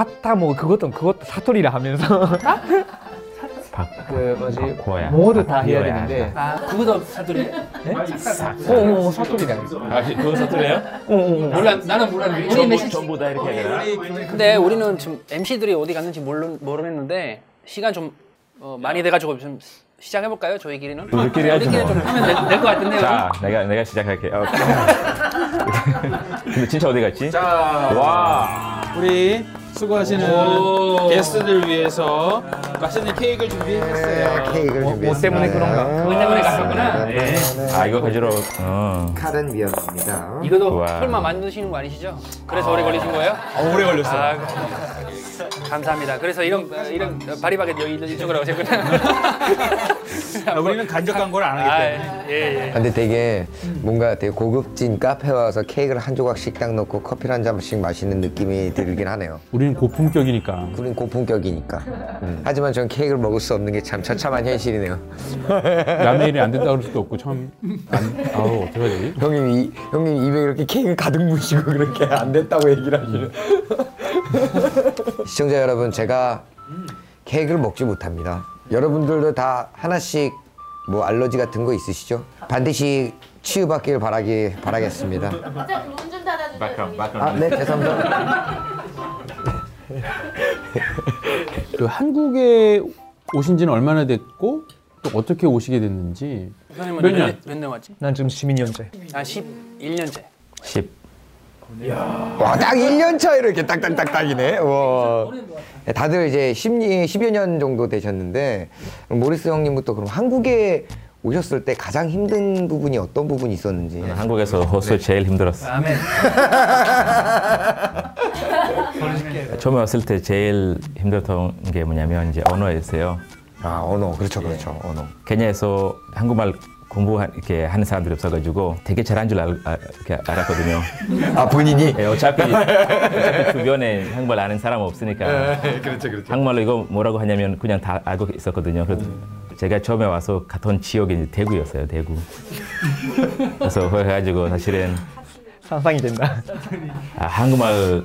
다다 뭐 그것도 그것도 사투리라 하면서 박, 그 뭐지 바꿔야. 모두 다 해야 바꿔야. 되는데 아 그거도 사투리? 어, 어 사투리라 아, 그거 사투리예요? 어, 어, 어. 몰라 나는 몰랐는데 우리 메시지 전부 다 이렇게 해야 되나? 근데 우리는 지금 MC들이 어디 갔는지 모르, 모르겠는데 시간 좀 어, 많이 돼가지고 좀 시작해 볼까요? 저희끼리는 우리끼리 하지 우리끼리 뭐. 좀 하면 될 것 같은데요. 자, 내가 내가 시작할게. 어. 근데 진짜 어디 갔지? 자, 와, 우리 수고하시는 오. 게스트들 위해서 맛있는 케이크를 준비했어요. 케이크를 뭐, 뭐 때문에 그런가? 그것 때문에 가셨구나. 네. 아 이거 가지러. 어. 카른 위원입니다. 이거도 우와. 설마 만드시는 거 아니시죠? 그래서 오래 걸리신 거예요? 어, 오래 걸렸어요. 아, 감사합니다. 그래서 이런 이런 바리바게 여기 이쪽으로 오셨구나. 아, 우리는 간접 광고를 안 하기 아, 때문에. 예, 예. 근데 되게 뭔가 되게 고급진 카페 와서 케이크를 한 조각씩 딱 넣고 커피를 한 잔씩 마시는 느낌이 들긴 하네요. 우리는 고품격이니까. 우린 고품격이니까. 음. 하지만 전 케이크를 먹을 수 없는 게 참 처참한 현실이네요. 남의 일이 안 된다고 그럴 수도 없고 참. 안, 아우 어떡하지? 형님 이 형님 입에 이렇게 케이크 가득 무시고 그렇게 안 됐다고 얘기를 하시는. 시청자 여러분 제가 케이크를 먹지 못합니다. 여러분들도 다 하나씩 뭐 알러지 같은 거 있으시죠? 반드시 치유받길 바라기 바라겠습니다. 문좀 닫아주세요. 아, 네, 죄송합니다. 그 한국에 오신 지는 얼마나 됐고 또 어떻게 오시게 됐는지. 선생님은 몇 년? 몇, 몇 년 왔지? 난 지금 12년째 아 11년째. 10. 와, 딱 1년 차이로 이렇게 딱딱딱딱이네. 와. 다들 이제 10, 10여 년 정도 되셨는데, 모리스 형님부터 그럼 한국에 오셨을 때 가장 힘든 부분이 어떤 부분이 있었는지. 한국에서 호수 제일 힘들었어. 아멘. 처음에 왔을 때 제일 힘들었던 게 뭐냐면 이제 언어였어요. 아, 언어. 그렇죠, 그렇죠. 언어. 케냐에서 한국말 공부 이렇게 하는 사람들이 없어가지고 되게 잘한 줄 알, 아, 이렇게 알았거든요. 아, 본인이? 예, 어차피, 어차피 주변에 한국말 아는 사람 없으니까. 그렇죠, 그렇죠. 한국말로 이거 뭐라고 하냐면 그냥 다 알고 있었거든요. 그래서 제가 처음에 와서 갔던 지역이 이제 대구였어요, 대구. 그래서 거기 가지고 사실은 상상이 된다 아, 한국말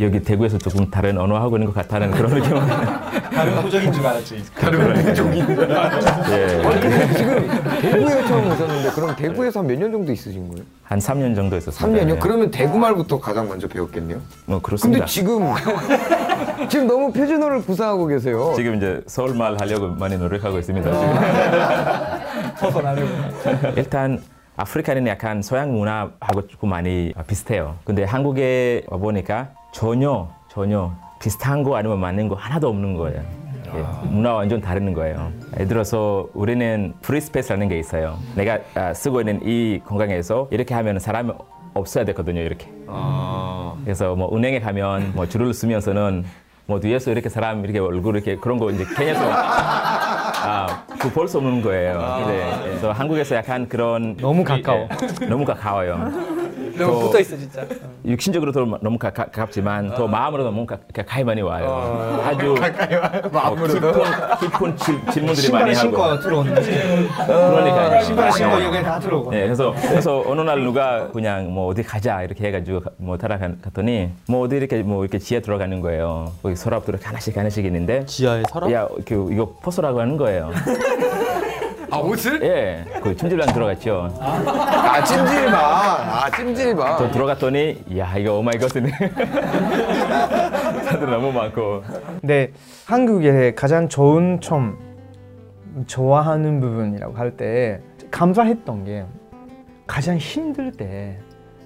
여기 대구에서 조금 다른 언어 하고 있는 것 같다는 그런 느낌. 다른 호적인 줄 알았지. 예, 대구에 처음 오셨는데, 그럼 대구에서 한 몇 년 정도 있으신 거예요? 한 3년 정도 있었어요. 3년이요? 그러면 대구 말부터 가장 먼저 배웠겠네요? 뭐 근데 그렇습니다. 지금, 지금 너무 표준어를 구사하고 계세요. 지금 이제 서울 말 하려고 많이 노력하고 있습니다. 지금. 일단 아프리카는 약간 서양 문화하고 조금 많이 비슷해요. 근데 한국에 와 보니까 전혀 전혀 비슷한 거 아니면 맞는 거 하나도 없는 거예요. 예, 문화 완전 다른 거예요. 예를 들어서 우리는 free space라는 게 있어요. 내가 아, 쓰고 있는 이 공간에서 이렇게 하면 사람이 없어야 되거든요. 이렇게. 그래서 뭐 은행에 가면 뭐 줄을 쓰면서는 뭐 뒤에서 이렇게 사람 이렇게 얼굴 이렇게 그런 거 이제 케냐에서 아, 그볼수 없는 거예요. 네. 그래서 한국에서 약간 그런 너무 가까워 너무 가까워요. 너무 붙어 있어 진짜. 육신적으로도 너무 가, 가깝지만 더 마음으로 너무 가, 가까이 많이 와요. 아주 마음으로도 깊은, 깊은 질, 질문들이 많이 하고. 들어오는지 그러니까 신발 신고 여기 다 들어오고 네, 그래서 그래서 어느 날 누가 그냥 뭐 어디 가자 이렇게 해가지고 가- 뭐 따라갔더니 뭐 어디 이렇게 뭐 이렇게 지하 들어가는 거예요. 거기 서랍들이 하나씩 하나씩 있는데 지하에 서랍? 야, 그 이거 포스라고 하는 거예요. 아, 옷을? 예, 그 찜질방 들어갔죠. 아, 찜질방. 아, 찜질방. 저 들어갔더니 야 이거 오마이갓이네. 사람들 너무 많고. 근데 한국의 가장 좋은 점 좋아하는 부분이라고 할 때 감사했던 게 가장 힘들 때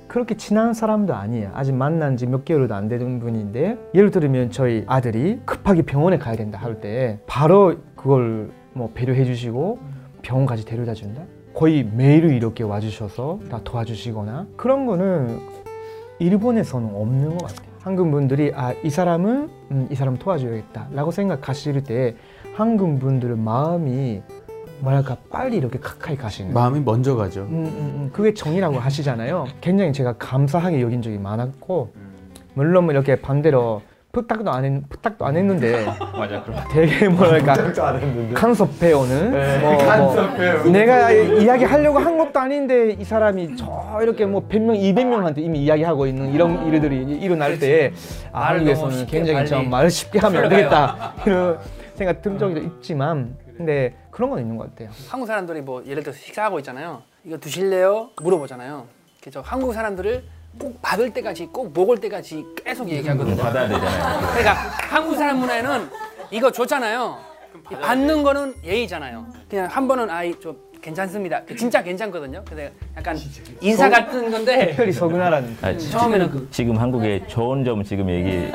그렇게 친한 사람도 아니에요. 아직 만난 지 몇 개월도 안 되는 분인데 예를 들면 저희 아들이 급하게 병원에 가야 된다 할 때 바로 그걸 뭐 배려해 주시고 병원까지 데려다 준다. 거의 매일 이렇게 와주셔서 다 도와주시거나 그런 거는 일본에서는 없는 것 같아요. 한국 분들이 아 이 사람은 음, 이 사람 도와줘야겠다 라고 생각하실 때 한국 분들의 마음이 뭐랄까 빨리 이렇게 가까이 가시는. 마음이 먼저 가죠. 음, 음, 음, 그게 정이라고 하시잖아요. 굉장히 제가 감사하게 여긴 적이 많았고 물론 뭐 이렇게 반대로 부탁도 안 했, 부탁도 안 했는데 맞아. 그럼 되게 뭐랄까 간섭해 오는 뭐, 뭐 내가 이야기 하려고 한 것도 아닌데 이 사람이 저 이렇게 뭐 100명, 200명한테 이미 이야기하고 있는 이런 일들이 일어날 때 아, 한국에서는 쉽게 굉장히 좀 말을 쉽게 하면 안. 되겠다 이런 생각 든 적이 있지만 근데 그런 건 있는 것 같아요. 한국 사람들이 뭐 예를 들어서 식사하고 있잖아요. 이거 드실래요? 물어보잖아요. 그래서 한국 사람들을 꼭 받을 때까지 꼭 먹을 때까지 계속 얘기하거든요. 받아야 되잖아요. 그러니까 한국 사람 문화에는 이거 좋잖아요. 이 받는 거는 예의잖아요. 그냥 한 번은 아이 좀 괜찮습니다. 진짜 괜찮거든요. 근데 약간 인사 같은 건데 특별히 서운하라는 아, 처음에는 그 지금 한국의 좋은 점 지금 얘기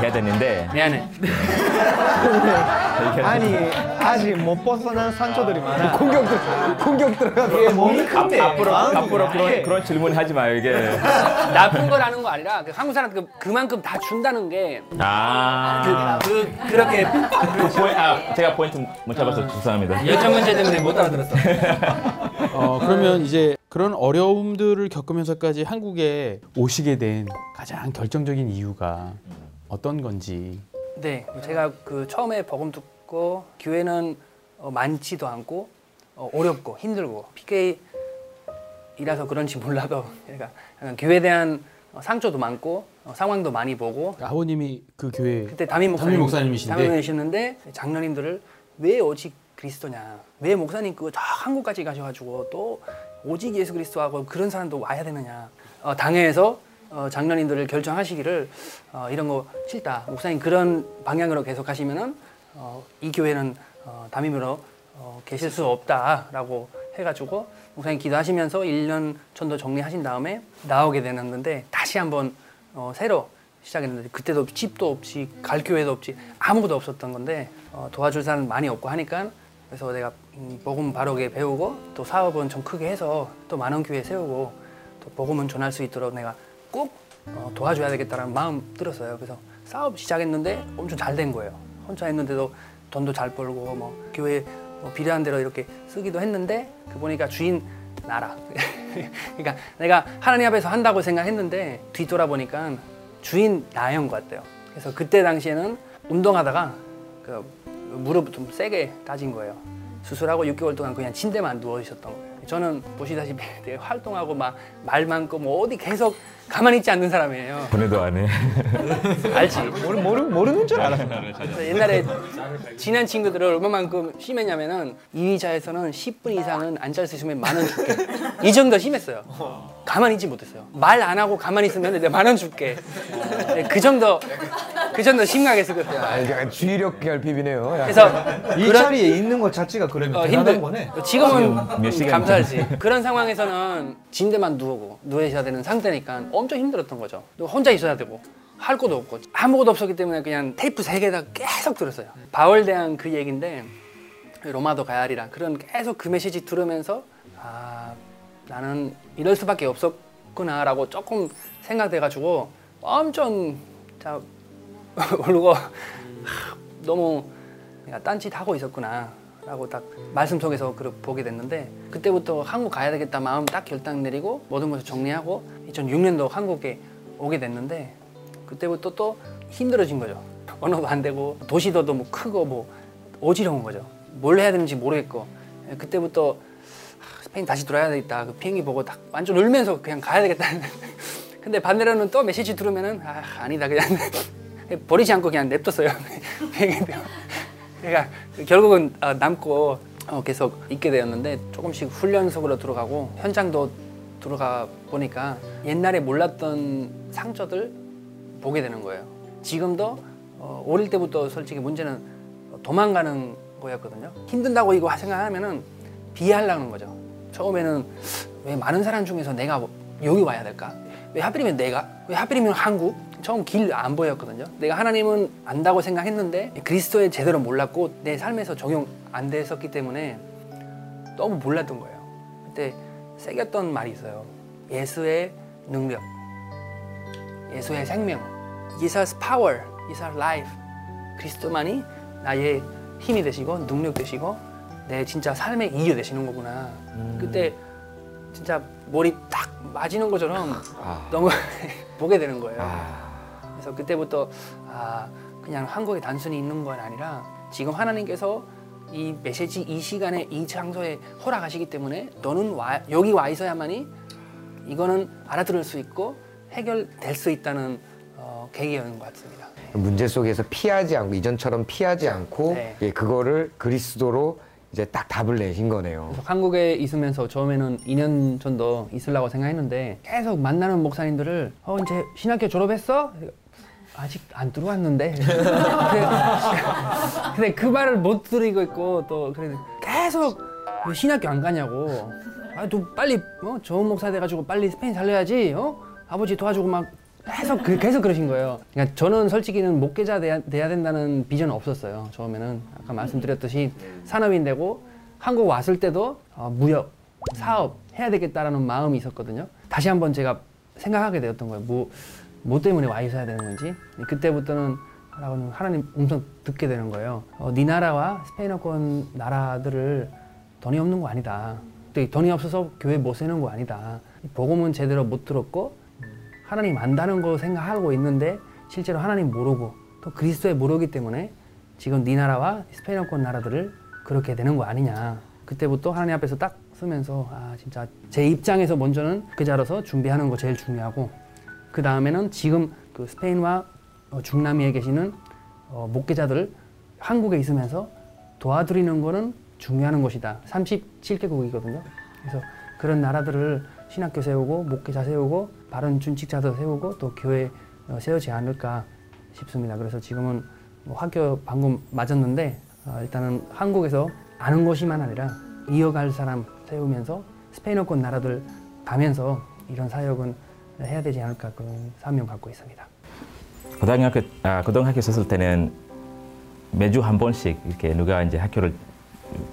해야 되는데 미안해. 아니 아직 못 벗어난 상처들이 많아. 공격 들 공격 들어가게 몸이 큰데 앞으로 앞으로 그런. 그런 질문 하지 마요 이게. 나쁜 거라는 거 아니라 그 한국 사람 그 그만큼 다 준다는 게그 아. 그, 그렇게 포인, 아 제가 포인트 못 잡아서 죄송합니다. 열정 문제 때문에 못 알아들었어. 어, 그러면 이제 그런 어려움들을 겪으면서까지 한국에 오시게 된 가장 결정적인 이유가 어떤 건지. 네, 제가 그 처음에 복음 듣고 교회는 어, 많지도 않고 어, 어렵고 힘들고 PK이라서 그런지 몰라도 그러니까 교회에 대한 어, 상처도 많고 어, 상황도 많이 보고 아버님이 그 교회 그때 담임 목사님 담임 목사님이신데? 담임이셨는데 장로님들을 왜 오직 그리스도냐 왜 목사님 그거 다 한국까지 가셔가지고 또 오직 예수 그리스도하고 그런 사람도 와야 되느냐 어, 당회에서 어, 장로님들을 결정하시기를 어, 이런 거 싫다. 목사님 그런 방향으로 계속 하시면은 어, 이 교회는 어, 담임으로 어, 계실 수 없다라고 해가지고 목사님 기도하시면서 1년 전도 정리하신 다음에 나오게 되는데 다시 한번 어, 새로 시작했는데 그때도 집도 없이 갈 교회도 없지 아무것도 없었던 건데 어, 도와줄 사람 많이 없고 하니까 그래서 내가 음, 복음 바르게 배우고 또 사업은 좀 크게 해서 또 많은 교회 세우고 또 복음은 전할 수 있도록 내가 꼭 어, 도와줘야 되겠다라는 마음 들었어요. 그래서 사업 시작했는데 엄청 잘 된 거예요. 혼자 했는데도 돈도 잘 벌고 뭐 교회 뭐 필요한 대로 이렇게 쓰기도 했는데 그 보니까 주인 나라. 그러니까 내가 하나님 앞에서 한다고 생각했는데 뒤돌아보니까 주인 나인 것 같아요. 그래서 그때 당시에는 운동하다가 그 무릎 좀 세게 다진 거예요. 수술하고 6개월 동안 그냥 침대만 누워 있었던 거예요. 저는 보시다시피 되게 활동하고 막 말 많고 뭐 어디 계속 가만히 있지 않는 사람이에요. 번외도 안 해. 알지? 모르, 모르, 모르는 줄 알아. 그래서 옛날에 친한 친구들을 얼마만큼 심했냐면은 이 의자에서는 10분 이상은 앉아 있으면 만 원 줄게. 이 정도 심했어요. 가만히 있지 못했어요. 말 안 하고 가만히 있으면 내가 만 원 줄게. 네, 그 정도 그 정도 심하게 쓰거든요. 아, 약간 주의력 결핍이네요. 그래서 이 그런- 자리에 있는 것 자체가 그러면 어, 힘들. 거네. 지금은 몇 시간 감사하지. 그런 상황에서는 침대만 누우고 누워 있어야 되는 상태니까 엄청 힘들었던 거죠. 또 혼자 있어야 되고 할 것도 없고 아무것도 없었기 때문에 그냥 테이프 세 개다 계속 들었어요. 바울 대한 그 얘긴데 로마도 가야리라 그런 계속 그 메시지 들으면서 아 나는 이럴 수밖에 없었구나 라고 조금 생각돼 가지고 엄청 자 울고 하, 너무 내가 딴짓 하고 있었구나 라고 딱 말씀 속에서 그 보게 됐는데 그때부터 한국 가야 되겠다 마음 딱 결단 내리고 모든 것을 정리하고 2006년도 한국에 오게 됐는데 그때부터 또 힘들어진 거죠. 언어도 안 되고 도시도 너무 크고 뭐 어지러운 거죠. 뭘 해야 되는지 모르겠고 예, 그때부터 하, 스페인 다시 돌아야 되겠다. 그 비행기 보고 딱 완전 울면서 그냥 가야 되겠다. 근데 반대로는 또 메시지 들으면은 아 아니다 그냥 버리지 않고 그냥 냅뒀어요. 비행기 그러니까 결국은 어, 남고 어, 계속 있게 되었는데 조금씩 훈련 속으로 들어가고 현장도 들어가 보니까 옛날에 몰랐던 상처들 보게 되는 거예요. 지금도 어, 어릴 때부터 솔직히 문제는 도망가는 거였거든요. 힘든다고 이거 생각하면은 비하려는 거죠. 처음에는 왜 많은 사람 중에서 내가 여기 와야 될까? 왜 하필이면 내가? 왜 하필이면 한국? 처음 길 안 보였거든요. 내가 하나님은 안다고 생각했는데 그리스도에 제대로 몰랐고 내 삶에서 적용 안 됐었기 때문에 너무 몰랐던 거예요. 그때 새겼던 말이 있어요. 예수의 능력, 예수의 생명, Jesus power, Jesus life. 그리스도만이 나의 힘이 되시고 능력 되시고 내 진짜 삶의 이유 되시는 거구나. 그때 진짜 머리 딱 맞이는 것처럼 너무 보게 되는 거예요. 그래서 그때부터 아 그냥 한국에 단순히 있는 건 아니라 지금 하나님께서 이 메시지 이 시간에 이 장소에 허락하시기 때문에 너는 와, 여기 와 있어야만이 이거는 알아들을 수 있고 해결될 수 있다는 어, 계기였는 것 같습니다. 문제 속에서 피하지 않고 이전처럼 피하지 않고 네. 예, 그거를 그리스도로 이제 딱 답을 내신 거네요. 한국에 있으면서 처음에는 2년 정도 있으려고 생각했는데 계속 만나는 목사님들을 어 이제 신학교 졸업했어? 아직 안 들어왔는데. 근데, 그 말을 못 드리고 있고 또 그래 계속 왜 신학교 안 가냐고. 아너 빨리 어, 좋은 목사 돼가지고 빨리 스페인 살려야지. 어? 아버지 도와주고 막 계속 그, 계속 그러신 거예요. 그러니까 저는 솔직히는 목회자 돼야, 돼야 된다는 비전 없었어요. 처음에는 아까 말씀드렸듯이 산업인 되고 한국 왔을 때도 어, 무역, 사업 해야 되겠다라는 마음이 있었거든요. 다시 한번 제가 생각하게 되었던 거예요. 뭐, 뭐 때문에 와 있어야 되는 건지. 그때부터는 하나님, 음성 듣게 되는 거예요. 어, 네 나라와 스페인어권 나라들을 돈이 없는 거 아니다. 또 돈이 없어서 교회 못 세는 거 아니다. 복음은 제대로 못 들었고 하나님 안다는 거 생각하고 있는데 실제로 하나님 모르고 또 그리스도에 모르기 때문에 지금 네 나라와 스페인어권 나라들을 그렇게 되는 거 아니냐. 그때부터 하나님 앞에서 딱 쓰면서 아 진짜 제 입장에서 먼저는 그 자로서 준비하는 거 제일 중요하고 그 다음에는 지금 그 스페인과 어, 중남미에 계시는 어, 목회자들을 한국에 있으면서 도와드리는 거는 중요한 것이다. 37개국이거든요. 그래서 그런 나라들을 신학교 세우고 목회자 세우고 바른 준칙자들 세우고 또 교회 어, 세우지 않을까 싶습니다. 그래서 지금은 뭐 학교 방금 맞았는데 어, 일단은 한국에서 아는 것이만 아니라 이어갈 사람 세우면서 스페인어권 나라들 가면서 이런 사역은 해야 되지 않을까 그런 사명 갖고 있습니다. 고등학교 아, 고등학교 있었을 때는 매주 한 번씩 이렇게 누가 이제 학교를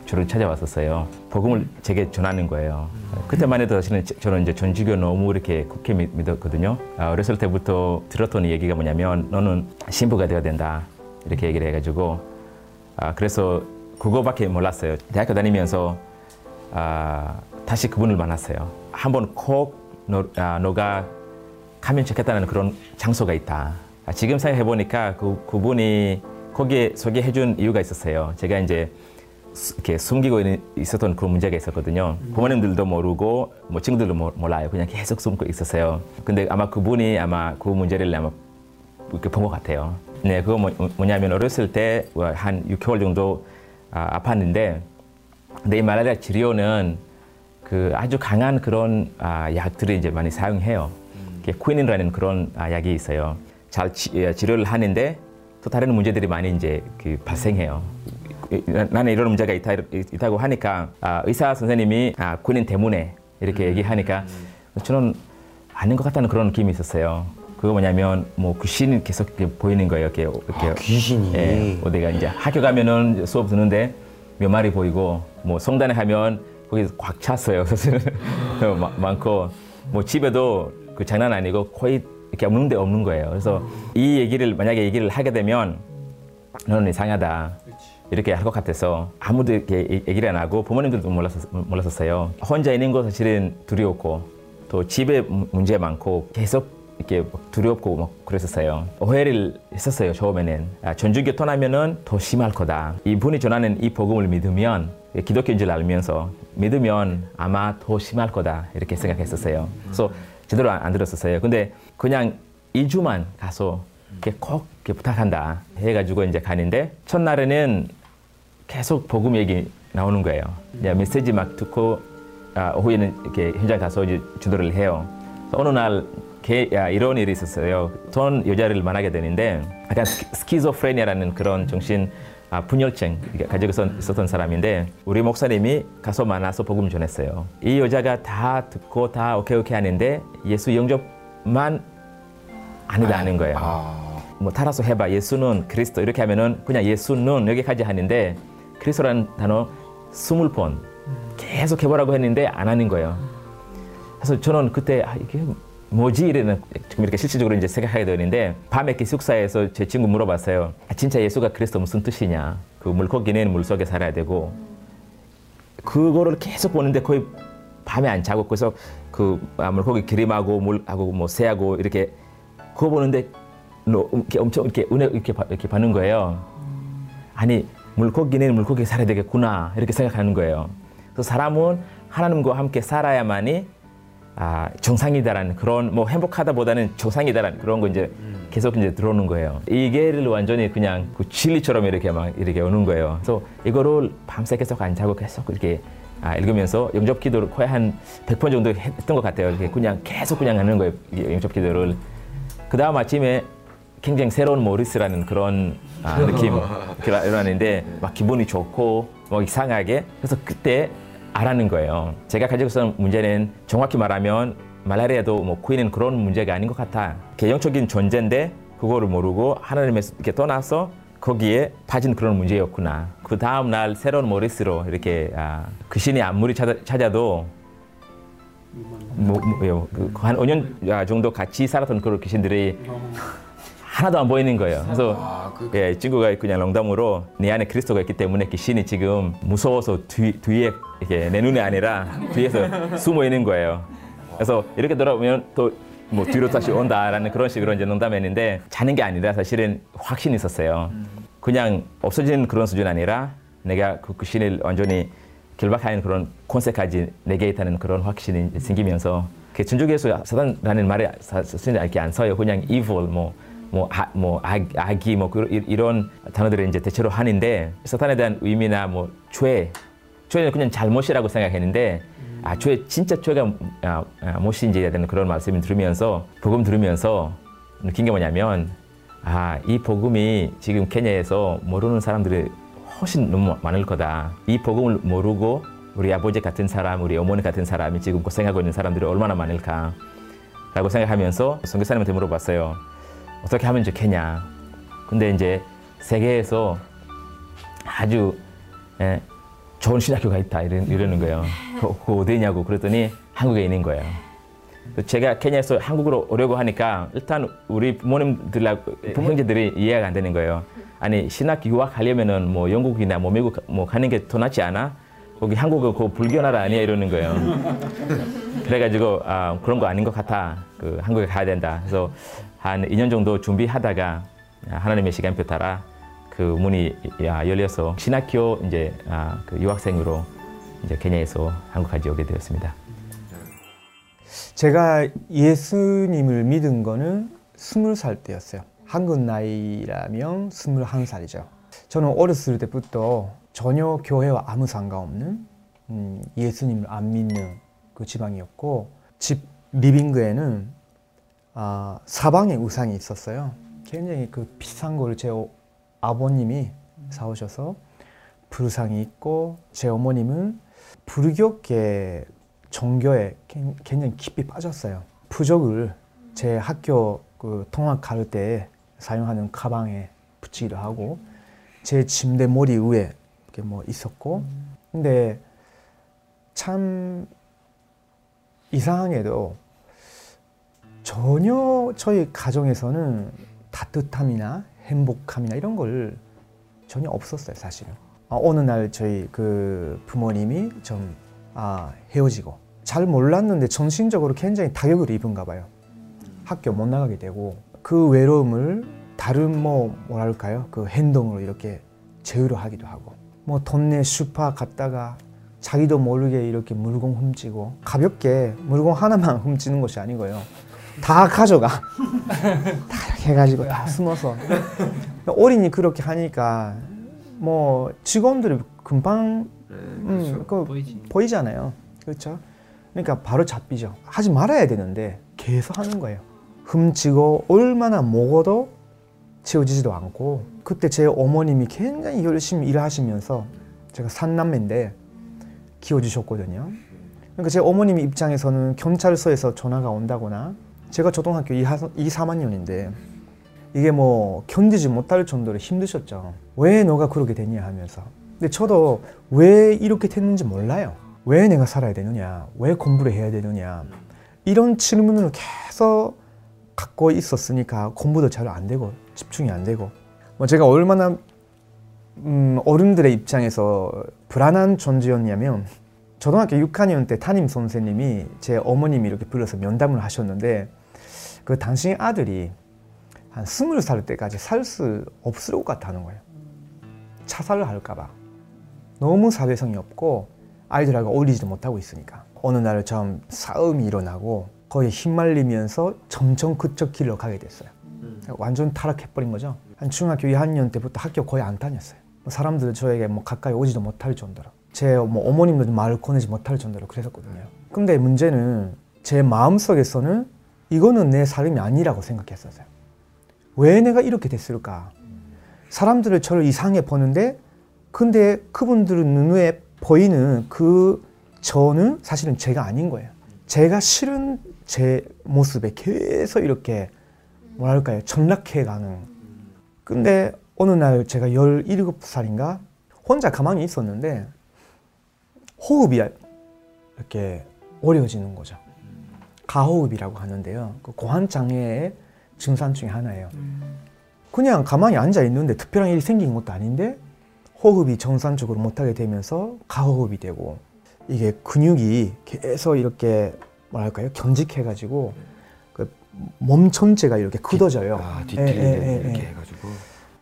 저를 찾아왔었어요. 복음을 제게 전하는 거예요. 그때만 해도 사실은 저- 저는 이제 전주교 너무 이렇게 굳게 믿- 믿었거든요. 아, 어렸을 때부터 들었던 얘기가 뭐냐면 너는 신부가 되어야 된다 이렇게 얘기를 해가지고 아, 그래서 그거밖에 몰랐어요. 대학교 다니면서 아, 다시 그분을 만났어요. 한번 꼭 너, 아, 너가 가면 좋겠다는 그런 장소가 있다. 아, 지금 생각해 보니까 그 그분이 거기에 소개해 준 이유가 있었어요. 제가 이제 수- 이렇게 숨기고 있었던 그런 문제가 있었거든요. 부모님들도 모르고 뭐 친구들도 모- 몰라요. 그냥 계속 숨고 있었어요. 근데 아마 그분이 아마 그 문제를 아마 이렇게 본 것 같아요. 네, 그거 뭐, 뭐냐면 어렸을 때 한 6개월 정도 아, 아팠는데 근데 이 말라리아 치료는 그 아주 강한 그런 아, 약들을 이제 많이 사용해요. 쿠인이라는 그런 아, 약이 있어요. 잘 치, 예, 치료를 하는데 또 다른 문제들이 많이 이제 그 발생해요. 나- 나는 이런 문제가 있다, 있다고 하니까 아, 의사 선생님이 아, 군인 때문에 이렇게 얘기하니까 저는 아닌 것 같다는 그런 느낌이 있었어요. 그거 뭐냐면 뭐 귀신이 계속 이렇게 보이는 거예요. 이렇게, 이렇게 귀신이. 예, 어디가 이제 학교 가면은 수업 듣는데 몇 마리 보이고 뭐 성단에 가면 거기 꽉 찼어요. 사실은 많고 뭐 집에도 그 장난 아니고 거의 이렇게 없는 데 없는 거예요. 그래서 이 얘기를 만약에 얘기를 하게 되면 너는 이상하다. 이렇게 할 것 같아서 아무도 이렇게 얘- 얘기를 안 하고 부모님들도 몰랐었, 몰랐었어요. 혼자 있는 거 사실은 두려웠고 또 집에 문- 문제 많고 계속 이렇게 막 두렵고 막 그랬었어요. 오해를 했었어요 처음에는. 아, 전주교 떠나면은 더 심할 거다. 이분이 전하는 이 복음을 믿으면 기독교인 줄 알면서 믿으면 아마 더 심할 거다 이렇게 생각했었어요. 그래서 제대로 안, 안 들었었어요. 근데 그냥 2주만 가서 이렇게 꼭 이렇게 부탁한다 해가지고 이제 가는데 첫날에는 계속 복음 얘기 나오는 거예요. 이제 메시지 막 듣고 아, 오후에는 이렇게 현장 가서 이제 주도를 해요. 어느 날 개, 야, 이런 일이 있었어요. 전 여자를 만나게 되는데 약간 스키- 스키조프레니아라는 그런 정신 아, 분열증 가지고 있었- 있었던 사람인데 우리 목사님이 가서 만나서 복음 전했어요. 이 여자가 다 듣고 다 오케이 오케이 하는데 예수 영접만 아니다 하는 거예요. 뭐 따라서 해봐 예수는 그리스도 이렇게 하면은 그냥 예수는 여기까지 하는데 그리스도라는 단어 스물 번 계속 해보라고 했는데 안 하는 거예요. 그래서 저는 그때 아, 이게 뭐지 이래는 지금 이렇게 실질적으로 이제 생각하게 되는데 밤에 기숙사에서 제 친구 물어봤어요. 아, 진짜 예수가 그리스도 무슨 뜻이냐? 그 물고기는 물 속에 살아야 되고 그거를 계속 보는데 거의 밤에 안 자고 그래서 그 아, 물고기 기름하고 물하고 뭐 새하고 이렇게 그거 보는데 노- 이렇게 엄청 이렇게 은혜 이렇게, 받- 이렇게 받는 거예요. 아니 물고기는 물고기 살아야 되겠구나 이렇게 생각하는 거예요. 그래서 사람은 하나님과 함께 살아야만이 아, 정상이다라는 그런 뭐 행복하다보다는 정상이다라는 그런 거 이제 계속 이제 들어오는 거예요. 이게를 완전히 그냥 그 진리처럼 이렇게 막 이렇게 오는 거예요. 그래서 이거를 밤새 계속 안 자고 계속 이렇게 아, 읽으면서 영접 기도를 거의 한 100번 정도 했던 것 같아요. 이렇게 그냥 계속 그냥 하는 거예요. 이 영접 기도를. 그 다음 아침에 굉장히 새로운 모리스라는 그런 아, 느낌 일어나는데 막 기분이 좋고 뭐 이상하게 그래서 그때 알아는 거예요. 제가 가지고 있는 문제는 정확히 말하면 말라리아도 뭐 코인은 그런 문제가 아닌 것 같아. 개영적인 존재인데 그거를 모르고 하나님에서 이렇게 떠나서 거기에 빠진 그런 문제였구나. 그 다음 날 새로운 모리스로 이렇게 아, 그 신이 아무리 찾아, 찾아 도 뭐, 뭐, 그, 한 5년 정도 같이 살았던 그런 귀신들이 하나도 안 보이는 거예요. 그래서 예, 친구가 그냥 농담으로 내 안에 그리스도가 있기 때문에 귀신이 지금 무서워서 뒤, 뒤에 이게 내 눈에 아니라 뒤에서 숨어 있는 거예요. 그래서 이렇게 돌아보면 또 뭐 뒤로 다시 온다라는 그런 식으로 이제 농담했는데 자는 게 아니라 사실은 확신이 있었어요. 그냥 없어지는 그런 수준 아니라 내가 그 귀신을 완전히 결박하는 그런 콘셉트까지 내게 있다는 그런 확신이 생기면서 그 준주교에서 사단라는 말이 사실 이렇게 안 써요. 그냥 evil 뭐 뭐, 아, 뭐 악, 악이 뭐 그, 이- 이런 단어들을 이제 대체로 하는데 사탄에 대한 의미나 뭐 죄, 죄는 그냥 잘못이라고 생각했는데 아 죄 진짜 죄가 아, 아, 무엇인지에 대한 그런 말씀을 들으면서 복음 들으면서 느낀 게 뭐냐면 아 이 복음이 지금 케냐에서 모르는 사람들이 훨씬 너무 많을 거다. 이 복음을 모르고 우리 아버지 같은 사람, 우리 어머니 같은 사람이 지금 고생하고 있는 사람들이 얼마나 많을까. 라고 생각하면서 선교사님한테 물어봤어요. 어떻게 하면 좋겠냐. 근데 이제 세계에서 아주 예, 좋은 신학교가 있다 이러, 이러는 거예요. 그, 그 어디냐고 그랬더니 한국에 있는 거예요. 제가 케냐에서 한국으로 오려고 하니까 일단 우리 부모님들하고 형제들이 이해가 안 되는 거예요. 아니 신학 유학 하려면은 뭐 영국이나 뭐 미국 뭐 가는 게 더 낫지 않아? 거기 한국은 그 불교 나라 아니야 이러는 거예요. 그래가지고 아, 그런 거 아닌 것 같아. 그 한국에 가야 된다. 그래서 한 2년 정도 준비하다가 하나님의 시간표 따라 그 문이 야, 열려서 신학교 이제 아, 그 유학생으로 이제 케냐에서 한국까지 오게 되었습니다. 제가 예수님을 믿은 거는 스물 살 때였어요. 한국 나이라면 스물한 살이죠. 저는 어렸을 때부터 전혀 교회와 아무 상관없는 음, 예수님을 안 믿는 그 지방이었고 집 리빙그에는 아, 사방에 우상이 있었어요. 굉장히 그 비싼 걸 제 아버님이 사오셔서 불상이 있고 제 어머님은 불교계 종교에 굉- 굉장히 깊이 빠졌어요. 부적을 제 학교 그 통학 갈 때 사용하는 가방에 붙이기도 하고 제 침대 머리 위에 이렇게 뭐 있었고 근데 참 이상하게도 전혀 저희 가정에서는 따뜻함이나 행복함이나 이런 걸 전혀 없었어요 사실은. 아, 어느 날 저희 그 부모님이 좀 아, 헤어지고 잘 몰랐는데 정신적으로 굉장히 타격을 입은가 봐요. 학교 못 나가게 되고 그 외로움을 다른 뭐 뭐랄까요? 그 행동으로 이렇게 제어를 하기도 하고 뭐 동네 슈퍼 갔다가 자기도 모르게 이렇게 물건 훔치고 가볍게 물건 하나만 훔치는 것이 아니고요 다 가져가. 다 이렇게 해가지고 다 숨어서. 어린이 그렇게 하니까 뭐 직원들이 금방 음, 그 보이잖아요. 그렇죠? 그러니까 바로 잡히죠. 하지 말아야 되는데 계속 하는 거예요. 훔치고 얼마나 먹어도 채워지지도 않고 그때 제 어머님이 굉장히 열심히 일하시면서 제가 삼남매인데 키워주셨거든요. 그러니까 제 어머님 입장에서는 경찰서에서 전화가 온다거나 제가 초등학교 2, 2 3학년인데 이게 뭐 견디지 못할 정도로 힘드셨죠. 왜 너가 그렇게 됐냐 하면서. 근데 저도 왜 이렇게 됐는지 몰라요. 왜 내가 살아야 되느냐? 왜 공부를 해야 되느냐? 이런 질문을 계속 갖고 있었으니까 공부도 잘 안 되고 집중이 안 되고 뭐 제가 얼마나 음, 어른들의 입장에서 불안한 존재였냐면 초등학교 6학년 때 담임 선생님이 제 어머님이 이렇게 불러서 면담을 하셨는데 그 당신 아들이 한 스물 살 때까지 살 수 없을 것 같다는 거예요. 자살을 할까봐 너무 사회성이 없고 아이들하고 어울리지도 못하고 있으니까 어느 날좀 싸움이 일어나고 거기에 휘말리면서 점점 그쪽 길로 가게 됐어요. 완전 타락해버린 거죠. 한 중학교 2학년 때부터 학교 거의 안 다녔어요. 사람들 저에게 뭐 가까이 오지도 못할 정도로 제 뭐 어머님도 말을 꺼내지 못할 정도로 그랬었거든요. 근데 문제는 제 마음속에서는 이거는 내 삶이 아니라고 생각했었어요. 왜 내가 이렇게 됐을까? 사람들을 저를 이상해 보는데 근데 그분들은 눈에 보이는 그 저는 사실은 제가 아닌 거예요. 제가 싫은 제 모습에 계속 이렇게 뭐랄까요 전락해 가는. 근데 어느 날 제가 17살인가 혼자 가만히 있었는데 호흡이 이렇게 어려워지는 거죠. 가호흡이라고 하는데요. 그 고환 장애의 증상 중에 하나예요. 그냥 가만히 앉아 있는데 특별한 일이 생긴 것도 아닌데 호흡이 정상적으로 못하게 되면서 가호흡이 되고 이게 근육이 계속 이렇게 뭐랄까요 경직해가지고 그 몸 전체가 이렇게 굳어져요. 아, 예, 예, 예, 뒤틀리게 이렇게 예. 해가지고.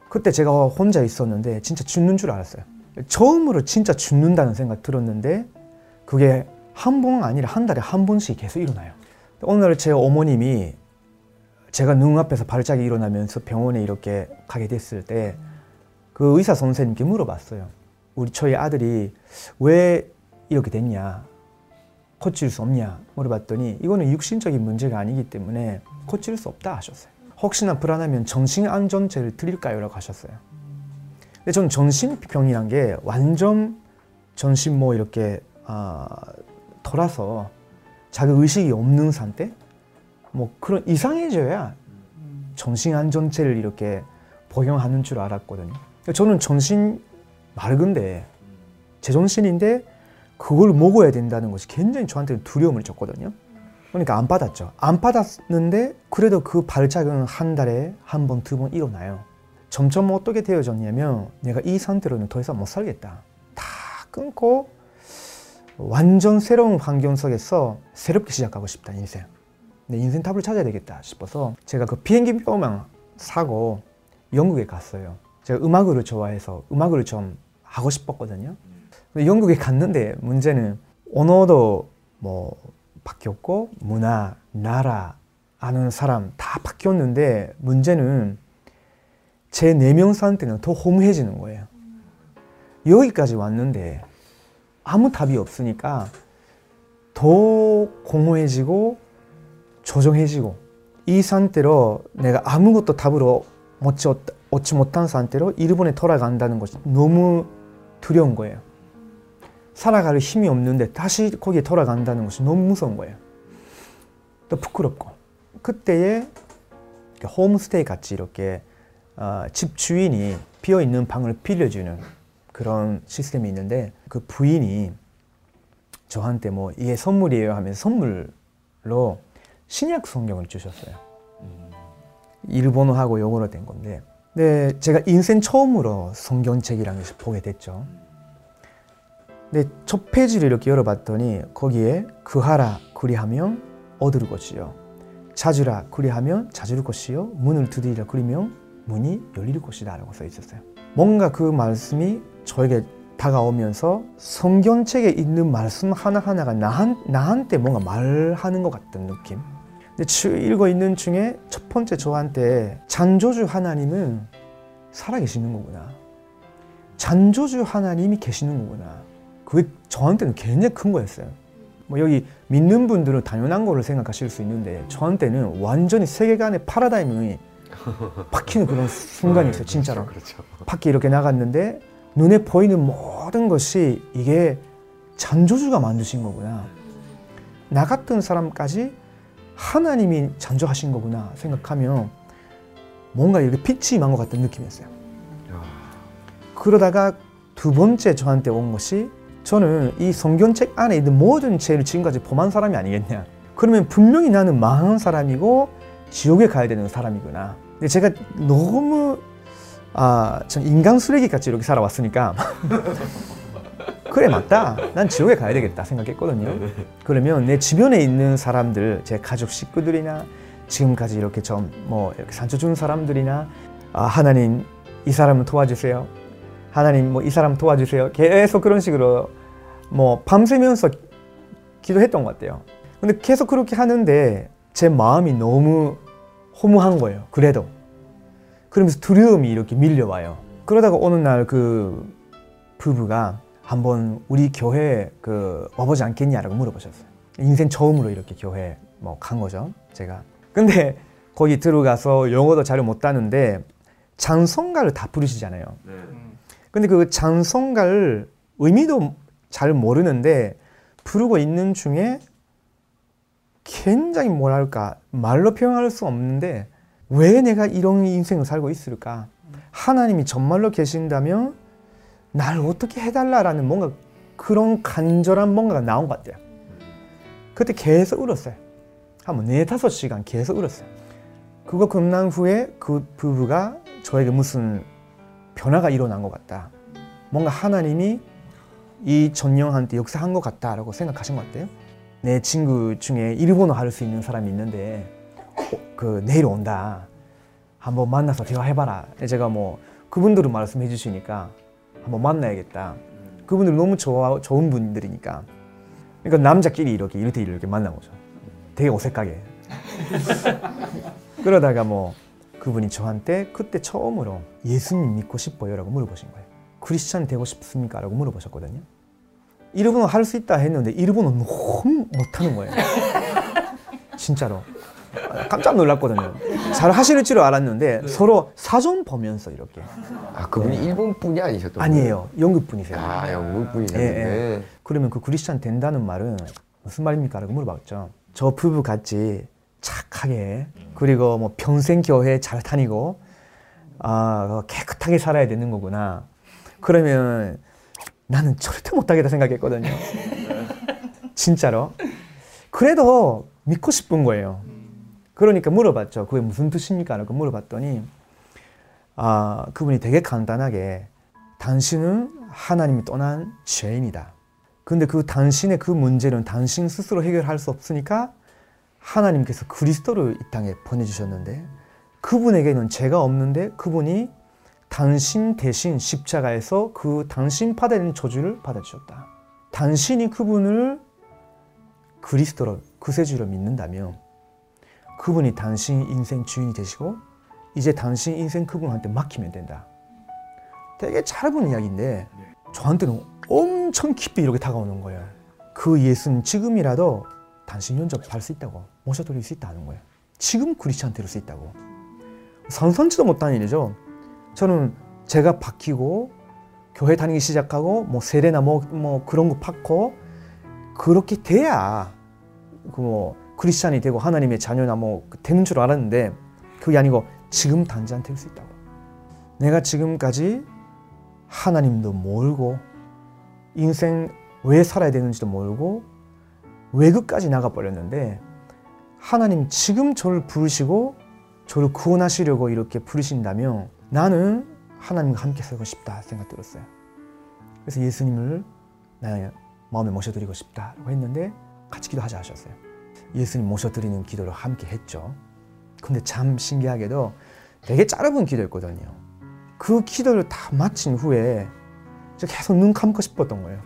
그때 제가 혼자 있었는데 진짜 죽는 줄 알았어요. 처음으로 진짜 죽는다는 생각 들었는데 그게 한 번 아니라 한 달에 한 번씩 계속 일어나요. 오늘 제 어머님이 제가 눈앞에서 발작이 일어나면서 병원에 이렇게 가게 됐을 때 그 의사 선생님께 물어봤어요. 우리 저희 아들이 왜 이렇게 됐냐? 고칠 수 없냐? 물어봤더니 이거는 육신적인 문제가 아니기 때문에 고칠 수 없다 하셨어요. 혹시나 불안하면 정신안전제를 드릴까요? 라고 하셨어요. 근데 저는 정신병이란 게 완전 전신 뭐 이렇게 아, 돌아서 자기 의식이 없는 상태? 뭐 그런 이상해져야 정신 안전제를 이렇게 복용하는 줄 알았거든요. 저는 정신 맑은데 제 정신인데 그걸 먹어야 된다는 것이 굉장히 저한테는 두려움을 줬거든요. 그러니까 안 받았죠. 안 받았는데 그래도 그 발작은 한 달에 한 번, 두 번 일어나요. 점점 어떻게 되어졌냐면 내가 이 상태로는 더 이상 못 살겠다. 다 끊고 완전 새로운 환경 속에서 새롭게 시작하고 싶다 인생. 내 인생 답을 찾아야 되겠다 싶어서 제가 그 비행기 표만 사고 영국에 갔어요. 제가 음악을 좋아해서 음악을 좀 하고 싶었거든요. 근데 영국에 갔는데 문제는 언어도 뭐 바뀌었고 문화, 나라, 아는 사람 다 바뀌었는데 문제는 제 내면상태는 더 허무해지는 거예요. 여기까지 왔는데 아무 답이 없으니까 더 공허해지고 조정해지고 이 상태로 내가 아무것도 답으로 얻지, 얻지 못한 상태로 일본에 돌아간다는 것이 너무 두려운 거예요. 살아갈 힘이 없는데 다시 거기에 돌아간다는 것이 너무 무서운 거예요. 또 부끄럽고 그때에 홈스테이 같이 이렇게 어, 집 주인이 비어 있는 방을 빌려주는 그런 시스템이 있는데 그 부인이 저한테 뭐 이게 선물이에요 하면서 선물로 신약 성경을 주셨어요. 일본어하고 영어로 된 건데, 근데 제가 인생 처음으로 성경책이라는 것을 보게 됐죠. 근데 첫 페이지를 이렇게 열어봤더니 거기에 그하라 그리하면 얻을 것이요, 찾으라 그리하면 찾을 것이요, 문을 두드리라 그리면 문이 열릴 것이다 라고 써 있었어요. 뭔가 그 말씀이 저에게 다가오면서 성경책에 있는 말씀 하나하나가 나한, 나한테 뭔가 말하는 것 같은 느낌. 근데 주- 읽어 있는 중에 첫 번째 저한테 잔조주 하나님은 살아계시는 거구나. 잔조주 하나님이 계시는 거구나. 그게 저한테는 굉장히 큰 거였어요. 뭐 여기 믿는 분들은 당연한 거를 생각하실 수 있는데 저한테는 완전히 세계관의 파라다임이 바뀌는 그런 순간이 있어요, 진짜로. 그렇죠. 밖에 이렇게 나갔는데 눈에 보이는 모든 것이 이게 잔조주가 만드신 거구나. 나 같은 사람까지 하나님이 잔조하신 거구나 생각하면 뭔가 이렇게 빛이 임한 것 같은 느낌이었어요. 그러다가 두 번째 저한테 온 것이 저는 이 성경책 안에 있는 모든 죄를 지금까지 범한 사람이 아니겠냐. 그러면 분명히 나는 망한 사람이고 지옥에 가야 되는 사람이구나. 근데 제가 너무 아, 전 인간 쓰레기 같이 이렇게 살아왔으니까 그래 맞다. 난 지옥에 가야 되겠다 생각했거든요. 그러면 내 주변에 있는 사람들, 제 가족 식구들이나 지금까지 이렇게 좀 뭐 이렇게 상처 주는 사람들이나 아, 하나님 이 사람을 도와주세요. 하나님 뭐 이 사람 도와주세요. 계속 그런 식으로 뭐 밤새면서 기도했던 것 같아요. 근데 계속 그렇게 하는데 제 마음이 너무 허무한 거예요. 그래도 그러면서 두려움이 이렇게 밀려와요. 그러다가 어느 날 그 부부가 한번 우리 교회 그 와보지 않겠냐라고 물어보셨어요. 인생 처음으로 이렇게 교회 뭐 간 거죠. 제가. 근데 거기 들어가서 영어도 잘 못하는데 찬송가를 다 부르시잖아요. 근데 그 찬송가를 의미도 잘 모르는데 부르고 있는 중에 굉장히 뭐랄까 말로 표현할 수 없는데 왜 내가 이런 인생을 살고 있을까? 하나님이 정말로 계신다면 날 어떻게 해달라라는 뭔가 그런 간절한 뭔가가 나온 것 같아요. 그때 계속 울었어요. 한네 다섯 시간 계속 울었어요. 그거 끝난 후에 그 부부가 저에게 무슨 변화가 일어난 것 같다. 뭔가 하나님이 이 전령한테 역사한 것 같다라고 생각하신 것 같아요. 내 친구 중에 일본어 할 수 있는 사람이 있는데 어, 그 내일 온다. 한번 만나서 대화해봐라. 제가 뭐 그분들은 말씀해 주시니까 한번 만나야겠다. 그분들 너무 좋아 좋은 분들이니까. 그러니까 남자끼리 이렇게 이렇게 이렇게 만난 거죠. 되게 어색하게. 그러다가 뭐 그분이 저한테 그때 처음으로 예수님 믿고 싶어요라고 물어보신 거예요. 크리스찬 되고 싶습니까? 라고 물어보셨거든요. 일본어 할 수 있다 했는데 일본어 너무 못하는 거예요. 진짜로. 깜짝 놀랐거든요. 잘 하실 줄 알았는데 서로 사전 보면서 이렇게. 아 그분이 일본 분이 아니셨던 아니에요. 영국 분이세요. 아 영국 예, 분이셨는데. 예. 그러면 그 크리스찬 된다는 말은 무슨 말입니까? 라고 물어봤죠. 저 부부 같이 착하게 그리고 뭐 평생 교회 잘 다니고 아 깨끗하게 살아야 되는 거구나. 그러면 나는 절대 못하겠다 생각했거든요. 진짜로. 그래도 믿고 싶은 거예요. 그러니까 물어봤죠. 그게 무슨 뜻입니까? 라고 물어봤더니 아 그분이 되게 간단하게 당신은 하나님이 떠난 죄인이다. 근데 그 당신의 그 문제는 당신 스스로 해결할 수 없으니까 하나님께서 그리스도를 이 땅에 보내주셨는데 그분에게는 죄가 없는데 그분이 당신 대신 십자가에서 그 당신 받아야 저주를 받아주셨다. 당신이 그분을 그리스도로 구세주로 믿는다면 그분이 당신 인생 주인이 되시고 이제 당신 인생 그분한테 맡기면 된다. 되게 짧은 이야기인데 저한테는 엄청 깊이 이렇게 다가오는 거예요. 그 예수는 지금이라도 당신 연접할 수 있다고 모셔드릴 수 있다는 거예요. 지금 크리스찬 될수 있다고. 산산치도 못하는 일이죠. 저는 제가 바뀌고 교회 다니기 시작하고 뭐 세례나 뭐, 뭐 그런 거 받고 그렇게 돼야 그뭐 크리스찬이 되고 하나님의 자녀나 뭐 되는 줄 알았는데 그게 아니고 지금 당장 될 수 있다고. 내가 지금까지 하나님도 모르고 인생 왜 살아야 되는지도 모르고 외국까지 나가버렸는데 하나님 지금 저를 부르시고 저를 구원하시려고 이렇게 부르신다면 나는 하나님과 함께 살고 싶다 생각 들었어요. 그래서 예수님을 나의 마음에 모셔드리고 싶다고 했는데 같이 기도하자 하셨어요. 예수님 모셔드리는 기도를 함께 했죠. 근데 참 신기하게도 되게 짧은 기도였거든요. 그 기도를 다 마친 후에 계속 눈 감고 싶었던 거예요.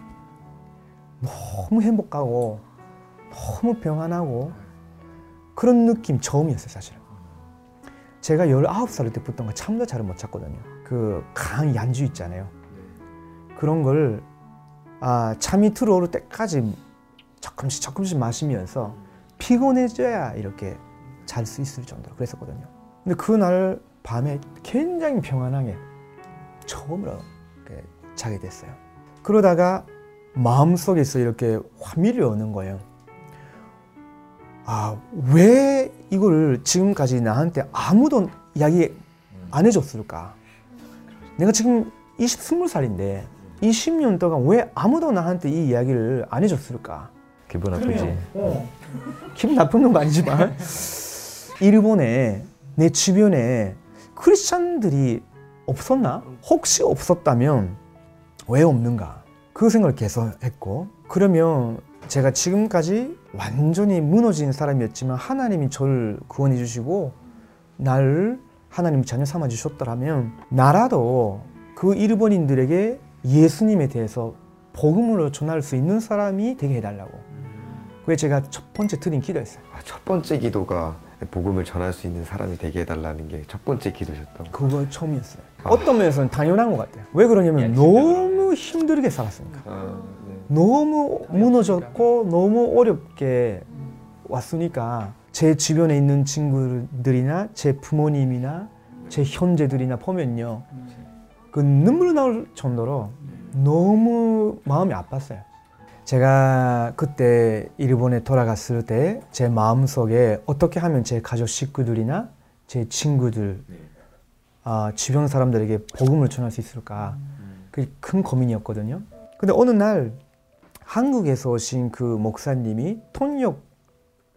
너무 행복하고 너무 평안하고 그런 느낌 처음이었어요 사실은. 제가 19살 때부터 참도 잘 못 잤거든요. 그 강한 양주 있잖아요. 그런 걸 아, 잠이 들어올 때까지 조금씩 조금씩 마시면서 피곤해져야 이렇게 잘 수 있을 정도로 그랬었거든요. 근데 그날 밤에 굉장히 평안하게 처음으로 자게 됐어요. 그러다가 마음속에서 이렇게 화밀이 오는 거예요. 아, 왜 이걸 지금까지 나한테 아무도 이야기 안 해줬을까? 내가 지금 20, 20살인데 20년 동안 왜 아무도 나한테 이 이야기를 안 해줬을까? 기분 나쁘지. 기분 나쁜 건 아니지만 일본에 내 주변에 크리스찬들이 없었나? 혹시 없었다면 왜 없는가? 그 생각을 계속 했고 그러면 제가 지금까지 완전히 무너진 사람이었지만 하나님이 저를 구원해 주시고 나를 하나님 자녀 삼아 주셨더라면 나라도 그 일본인들에게 예수님에 대해서 복음으로 전할 수 있는 사람이 되게 해달라고. 그게 제가 첫 번째 드린 기도였어요. 아, 첫 번째 기도가 복음을 전할 수 있는 사람이 되게 해달라는 게 첫 번째 기도셨던 거. 그거 처음이었어요. 어떤 면에서는 당연한 것 같아요. 왜 그러냐면 너무 힘들게 살았으니까. 아, 너무 무너졌고 너무 어렵게 왔으니까 제 주변에 있는 친구들이나 제 부모님이나 제 형제들이나 보면요 그 눈물 나올 정도로 너무 마음이 아팠어요. 제가 그때 일본에 돌아갔을 때 제 마음속에 어떻게 하면 제 가족 식구들이나 제 친구들 아, 주변 사람들에게 복음을 전할 수 있을까 그게 큰 고민이었거든요. 근데 어느 날 한국에서 오신 그 목사님이 통역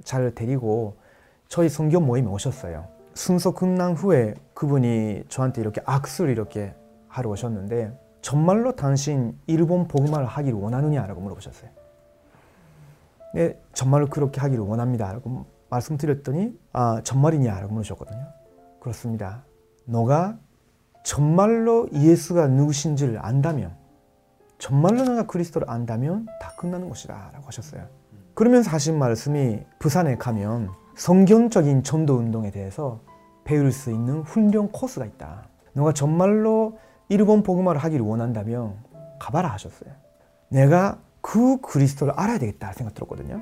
잘 데리고 저희 성경 모임에 오셨어요. 순서 끝난 후에 그분이 저한테 이렇게 악수를 이렇게 하러 오셨는데 정말로 당신 일본 복음화를 하기를 원하느냐라고 물어보셨어요. 네, 정말로 그렇게 하기를 원합니다라고 말씀드렸더니 아 정말이냐라고 물으셨거든요. 그렇습니다. 너가 정말로 예수가 누구신지를 안다면 정말로 내가 그리스도를 안다면 다 끝나는 것이다 라고 하셨어요. 그러면서 하신 말씀이 부산에 가면 성경적인 전도 운동에 대해서 배울 수 있는 훈련 코스가 있다. 너가 정말로 일본 복음화를 하기를 원한다면 가봐라 하셨어요. 내가 그 그리스도를 알아야 되겠다 생각 들었거든요.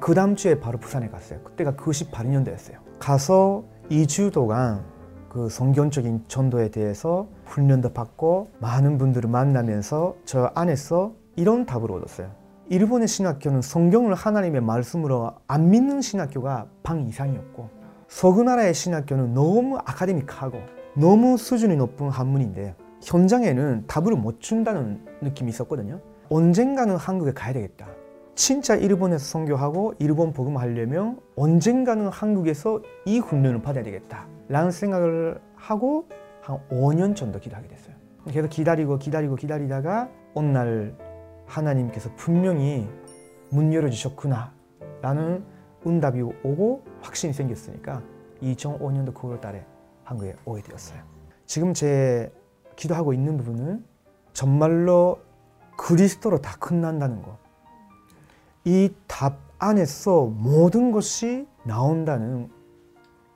그 다음 주에 바로 부산에 갔어요. 그때가 98년도였어요. 가서 2주 동안 그 성경적인 전도에 대해서 훈련도 받고 많은 분들을 만나면서 저 안에서 이런 답을 얻었어요. 일본의 신학교는 성경을 하나님의 말씀으로 안 믿는 신학교가 방 이상이었고 서구 나라의 신학교는 너무 아카데믹하고 너무 수준이 높은 한문인데 현장에는 답을 못 준다는 느낌이 있었거든요. 언젠가는 한국에 가야 되겠다. 진짜 일본에서 선교하고 일본 복음하려면 언젠가는 한국에서 이 훈련을 받아야 되겠다. 라는 생각을 하고 한 5년 정도 기도하게 됐어요. 계속 기다리고 기다리고 기다리다가 어느 날 하나님께서 분명히 문 열어주셨구나 라는 응답이 오고 확신이 생겼으니까 2005년도 9월 달에 한국에 오게 되었어요. 지금 제 기도하고 있는 부분은 정말로 그리스도로 다 끝난다는 것. 이 답 안에서 모든 것이 나온다는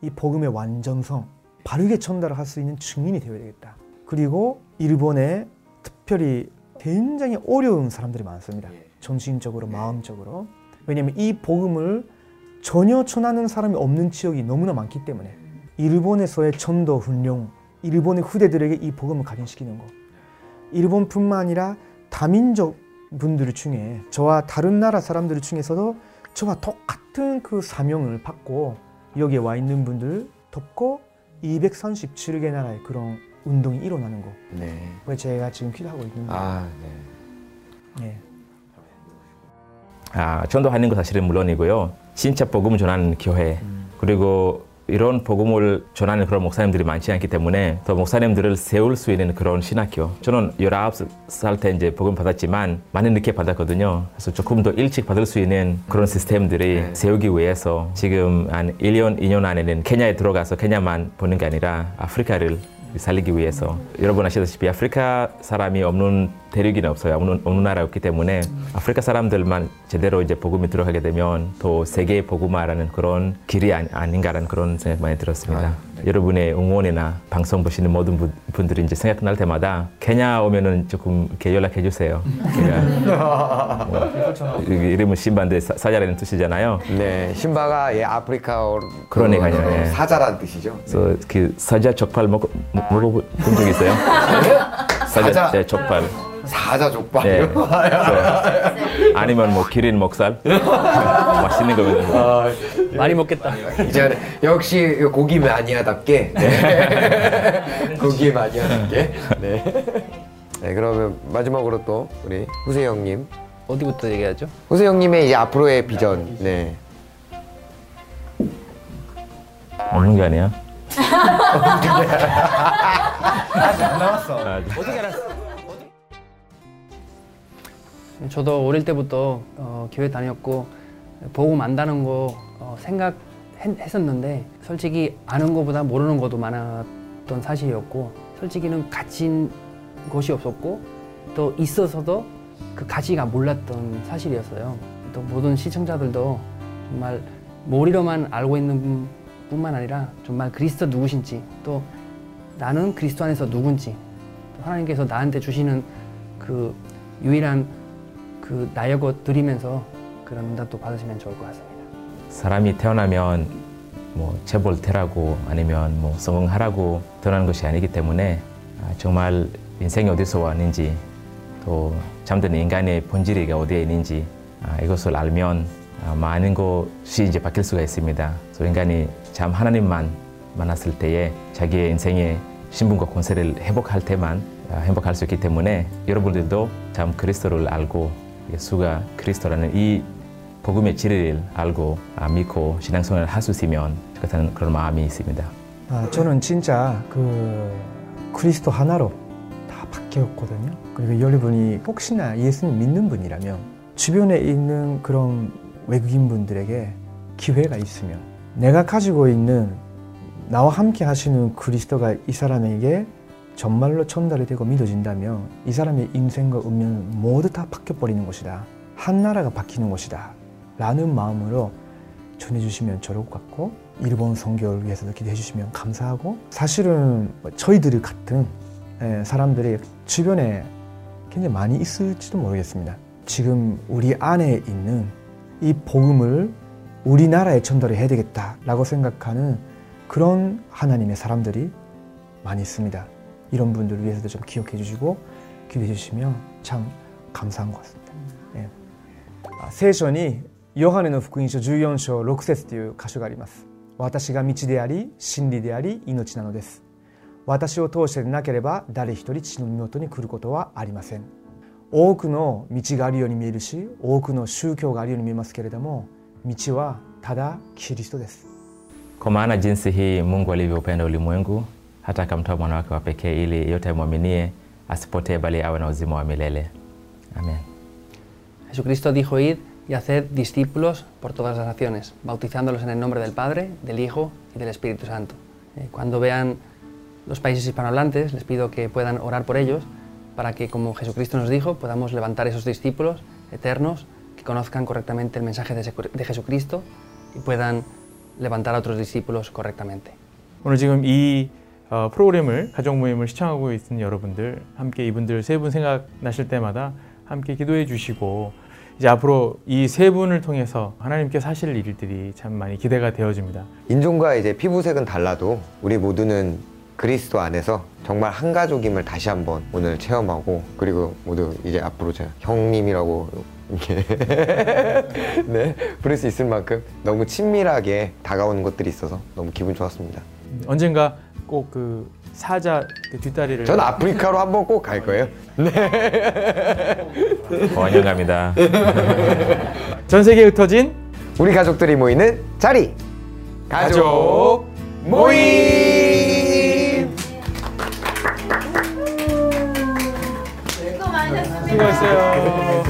이 복음의 완전성, 바르게 전달을 할수 있는 증인이 되어야 되겠다. 그리고 일본에 특별히 굉장히 어려운 사람들이 많습니다. 정신적으로, 마음적으로. 왜냐하면 이 복음을 전혀 전하는 사람이 없는 지역이 너무나 많기 때문에 일본에서의 전도 훈련, 일본의 후대들에게 이 복음을 각인시키는 것. 일본뿐만 아니라 다민족 분들 중에 저와 다른 나라 사람들 중에서도 저와 똑같은 그 사명을 받고 여기에 와 있는 분들 돕고 237개 나라의 그런 운동이 일어나는 거. 네. 그게 제가 지금 기도하고 있는 거예요. 아, 네. 네. 아, 전도하는 거 사실은 물론이고요. 진짜 복음 전하는 교회 그리고 이런 복음을 전하는 그런 목사님들이 많지 않기 때문에 더 목사님들을 세울 수 있는 그런 신학교. 저는 19살 때 이제 복음 받았지만 많이 늦게 받았거든요. 그래서 조금 더 일찍 받을 수 있는 그런 시스템들이 세우기 위해서 지금 한 1년, 2년 안에는 케냐에 들어가서 케냐만 보는 게 아니라 아프리카를 살리기 위해서 여러분 아시다시피 아프리카 사람이 없는 대륙이 없어요. 없는, 없는 나라였기 때문에 아프리카 사람들만 제대로 이제 복음이 들어가게 되면 또 세계 복음화라는 그런 길이 아니, 아닌가라는 그런 생각 많이 들었습니다. 여러분의 응원이나 방송 보시는 모든 분, 분들이 이제 생각날 때마다 케냐 오면은 조금 이렇게 연락해 주세요. 제가 뭐, 이름은 신반데 사 자라는 뜻이잖아요. 네, 신바가 예, 아프리카어 그러니까요, 예. 사자란 뜻이죠. 그래서 그 사자 족발 먹, 먹- 먹어본 적 있어요? 사자 사자? 네, 족발. 사자 족발. 네. 그래서 아니면 뭐 기린 목살 맛있는 거면 많이 먹겠다. 이제 역시 고기 마니아답게 네. 고기 마니아답게 네. 네 그러면 마지막으로 또 우리 후세 형님 어디부터 얘기하죠? 후세 형님의 이제 앞으로의 비전 네 없는 게 아니야? 나왔어. 아, 저도 어릴 때부터 어, 교회 다녔고 복음 안다는 거 어, 생각했었는데 솔직히 아는 것보다 모르는 것도 많았던 사실이었고 솔직히는 가진 것이 없었고 또 있어서도 그 가치가 몰랐던 사실이었어요. 또 모든 시청자들도 정말 머리로만 알고 있는 뿐만 아니라 정말 그리스도 누구신지 또 나는 그리스도 안에서 누군지 또 하나님께서 나한테 주시는 그 유일한 그 나역을 드리면서 그런 응답도 받으시면 좋을 것 같습니다. 사람이 태어나면 뭐 재벌 되라고 아니면 뭐 성공하라고 태어나는 것이 아니기 때문에 아, 정말 인생이 어디서 왔는지 또 잠든 인간의 본질이 어디에 있는지 아, 이것을 알면 아, 많은 것이 이제 바뀔 수가 있습니다. 그래서 인간이 참 하나님만 만났을 때에 자기의 인생의 신분과 권세를 회복할 때만 아, 행복할 수 있기 때문에 여러분들도 참 그리스도를 알고 예수가 그리스도라는 이 복음의 진리를 알고 아, 믿고 신앙생활을 할 수 있으면 좋겠다는 그런 마음이 있습니다. 아, 저는 진짜 그 그리스도 하나로 다 바뀌었거든요. 그리고 여러분이 혹시나 예수님 믿는 분이라면 주변에 있는 그런 외국인 분들에게 기회가 있으면 내가 가지고 있는 나와 함께 하시는 그리스도가 이 사람에게 정말로 전달이 되고 믿어진다면 이 사람의 인생과 운명은 모두 다 바뀌어버리는 것이다. 한 나라가 바뀌는 것이다. 라는 마음으로 전해주시면 좋을 것 같고 일본 선교를 위해서도 기대해 주시면 감사하고 사실은 뭐 저희들이 같은 예, 사람들이 주변에 굉장히 많이 있을지도 모르겠습니다. 지금 우리 안에 있는 이 복음을 우리나라에 전달을 해야 되겠다라고 생각하는 그런 하나님의 사람들이 많이 있습니다. 이런 분들을 위해서도 좀 기억해 주시고 기대해 주시면 참 감사한 것 같습니다. 예. 아, 세션이 ヨハネの福音書14章6節という箇所があります。私が道であり、真理であり、命なのです。私を通してでなければ誰一人父の身元に来ることはありません。多くの道があるように見えるし、多くの宗教があるように見えますけれども、道はただキリストです。Kwa maana jinsi hii Mungu alivyoupenda ulimwengu hata akamtoa mwana wake wa pekee ili yeyote amwaminie asipotee bali awe na uzima wa milele. Amen. Jesucristo dijo, id y haced discípulos por todas las naciones, bautizándolos en el nombre del Padre, del Hijo y del Espíritu Santo. Eh, cuando vean los países hispanohablantes, les pido que puedan orar por ellos, para que, como Jesucristo nos dijo, podamos levantar esos discípulos eternos que conozcan correctamente el mensaje de Jesu- de Jesucristo y puedan levantar a otros discípulos correctamente. 오늘 지금 이 어, 프로그램을 가족 모임을 시청하고 있는 여러분들 함께 이분들 세 분 생각나실 때마다 함께 기도해 주시고 이제 앞으로 이 세 분을 통해서 하나님께서 하실 일들이 참 많이 기대가 되어집니다. 인종과 이제 피부색은 달라도 우리 모두는 그리스도 안에서 정말 한 가족임을 다시 한번 오늘 체험하고 그리고 모두 이제 앞으로 제가 형님이라고 이렇게 네 부를 수 있을 만큼 너무 친밀하게 다가오는 것들이 있어서 너무 기분 좋았습니다. 언젠가 꼭 그 사자 그 뒷다리를 전 아프리카로 한번 꼭 갈 거예요. 환영합니다. 전 세계에 흩어진 우리 가족들이 모이는 자리 가족 모임. 수고 많으셨습니다. 수고했어요.